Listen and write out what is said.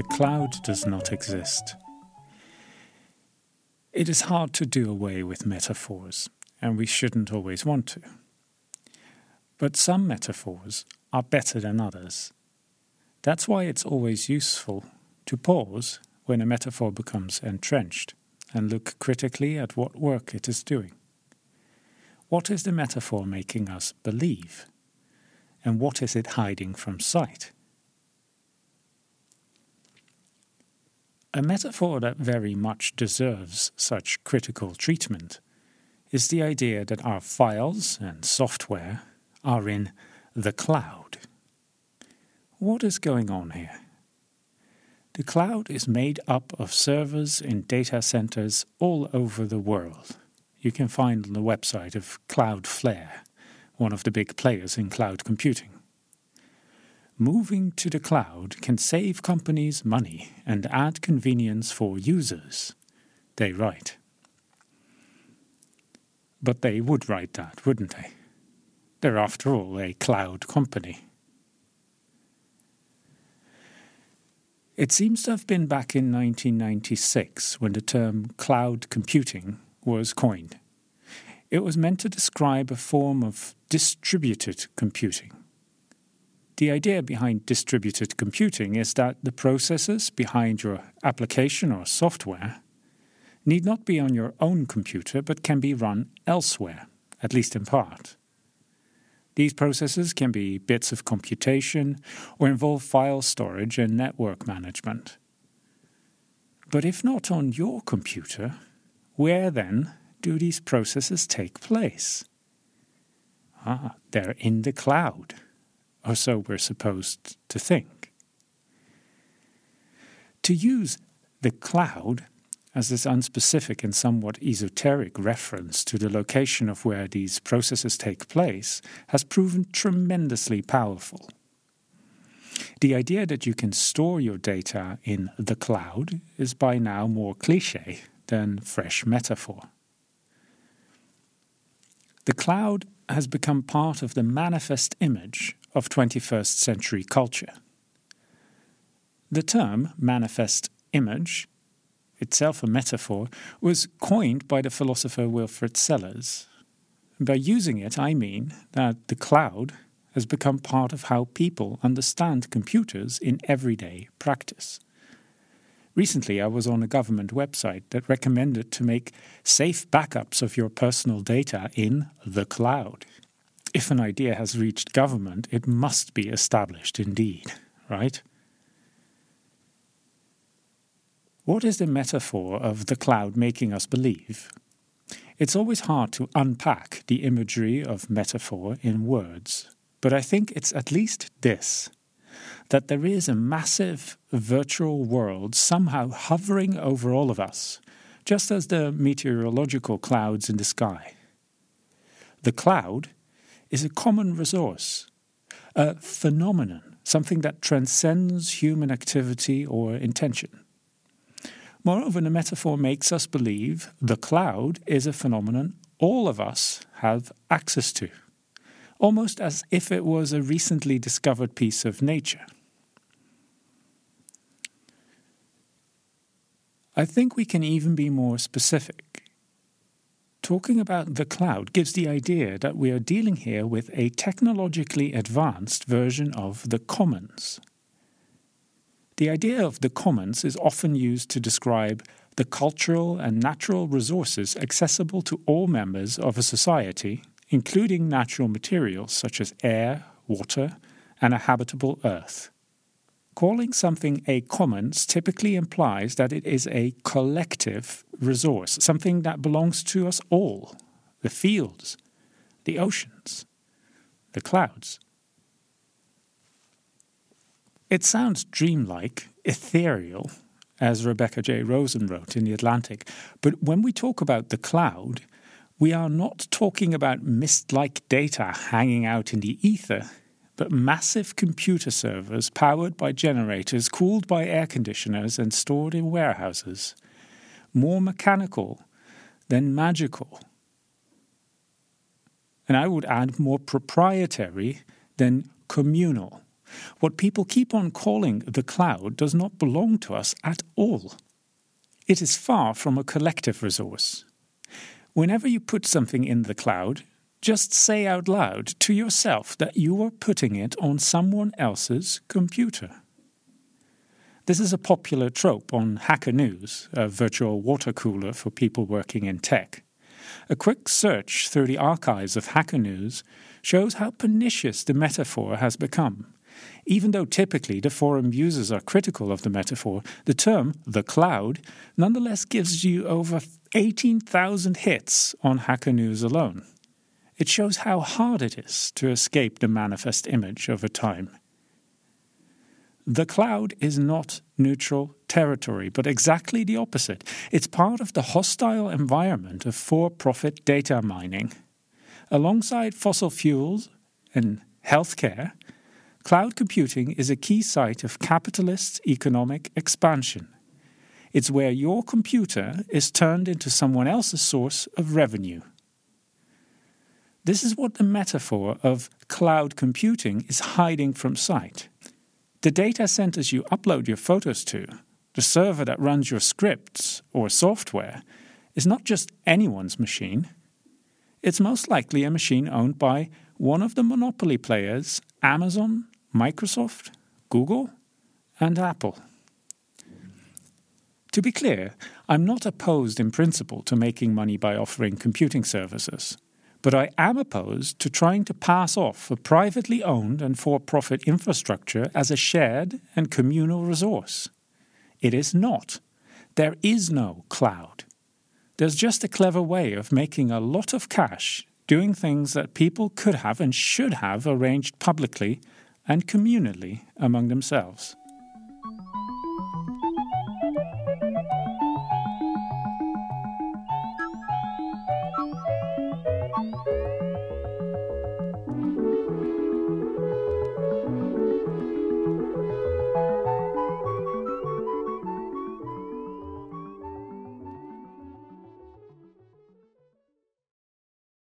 the cloud does not exist. It is hard to do away with metaphors, and we shouldn't always want to. But some metaphors are better than others. That's why it's always useful to pause when a metaphor becomes entrenched and look critically at what work it is doing. What is the metaphor making us believe? And what is it hiding from sight? A metaphor that very much deserves such critical treatment is the idea that our files and software are in the cloud. What is going on here? The cloud is made up of servers in data centers all over the world. You can find on the website of Cloudflare, one of the big players in cloud computing. Moving to the cloud can save companies money and add convenience for users, they write. But they would write that, wouldn't they? They're, after all, a cloud company. It seems to have been back in 1996 when the term cloud computing was coined. It was meant to describe a form of distributed computing the idea behind distributed computing is that the processes behind your application or software need not be on your own computer but can be run elsewhere, at least in part. These processes can be bits of computation or involve file storage and network management. But if not on your computer, where then do these processes take place? Ah, they're in the cloud or so we're supposed to think. To use the cloud as this unspecific and somewhat esoteric reference to the location of where these processes take place has proven tremendously powerful. The idea that you can store your data in the cloud is by now more cliche than fresh metaphor. The cloud has become part of the manifest image of 21st century culture. The term manifest image, itself a metaphor, was coined by the philosopher Wilfrid Sellars. By using it, I mean that the cloud has become part of how people understand computers in everyday practice. Recently, I was on a government website that recommended to make safe backups of your personal data in the cloud if an idea has reached government, it must be established indeed, right? What is the metaphor of the cloud making us believe? It's always hard to unpack the imagery of metaphor in words, but I think it's at least this that there is a massive virtual world somehow hovering over all of us, just as the meteorological clouds in the sky. The cloud is a common resource, a phenomenon, something that transcends human activity or intention. Moreover, the metaphor makes us believe the cloud is a phenomenon all of us have access to, almost as if it was a recently discovered piece of nature. I think we can even be more specific talking about the cloud gives the idea that we are dealing here with a technologically advanced version of the commons. The idea of the commons is often used to describe the cultural and natural resources accessible to all members of a society, including natural materials such as air, water, and a habitable earth. Calling something a commons typically implies that it is a collective resource, something that belongs to us all the fields, the oceans, the clouds. It sounds dreamlike, ethereal, as Rebecca J. Rosen wrote in The Atlantic, but when we talk about the cloud, we are not talking about mist like data hanging out in the ether but massive computer servers powered by generators cooled by air conditioners and stored in warehouses. More mechanical than magical. And I would add more proprietary than communal, What people keep on calling the cloud does not belong to us at all. It is far from a collective resource. Whenever you put something in the cloud, just say out loud to yourself that you are putting it on someone else's computer. This is a popular trope on Hacker News, a virtual water cooler for people working in tech. A quick search through the archives of Hacker News shows how pernicious the metaphor has become. Even though typically the forum users are critical of the metaphor, the term the cloud nonetheless gives you over 18,000 hits on Hacker News alone. It shows how hard it is to escape the manifest image over time. The cloud is not neutral territory, but exactly the opposite. It's part of the hostile environment of for profit data mining. Alongside fossil fuels and healthcare, cloud computing is a key site of capitalist economic expansion. It's where your computer is turned into someone else's source of revenue. This is what the metaphor of cloud computing is hiding from sight. The data centers you upload your photos to, the server that runs your scripts or software, is not just anyone's machine. It's most likely a machine owned by one of the monopoly players Amazon, Microsoft, Google, and Apple. To be clear, I'm not opposed in principle to making money by offering computing services but I am opposed to trying to pass off a privately owned and for profit infrastructure as a shared and communal resource. It is not. There is no cloud. There's just a clever way of making a lot of cash doing things that people could have and should have arranged publicly and communally among themselves.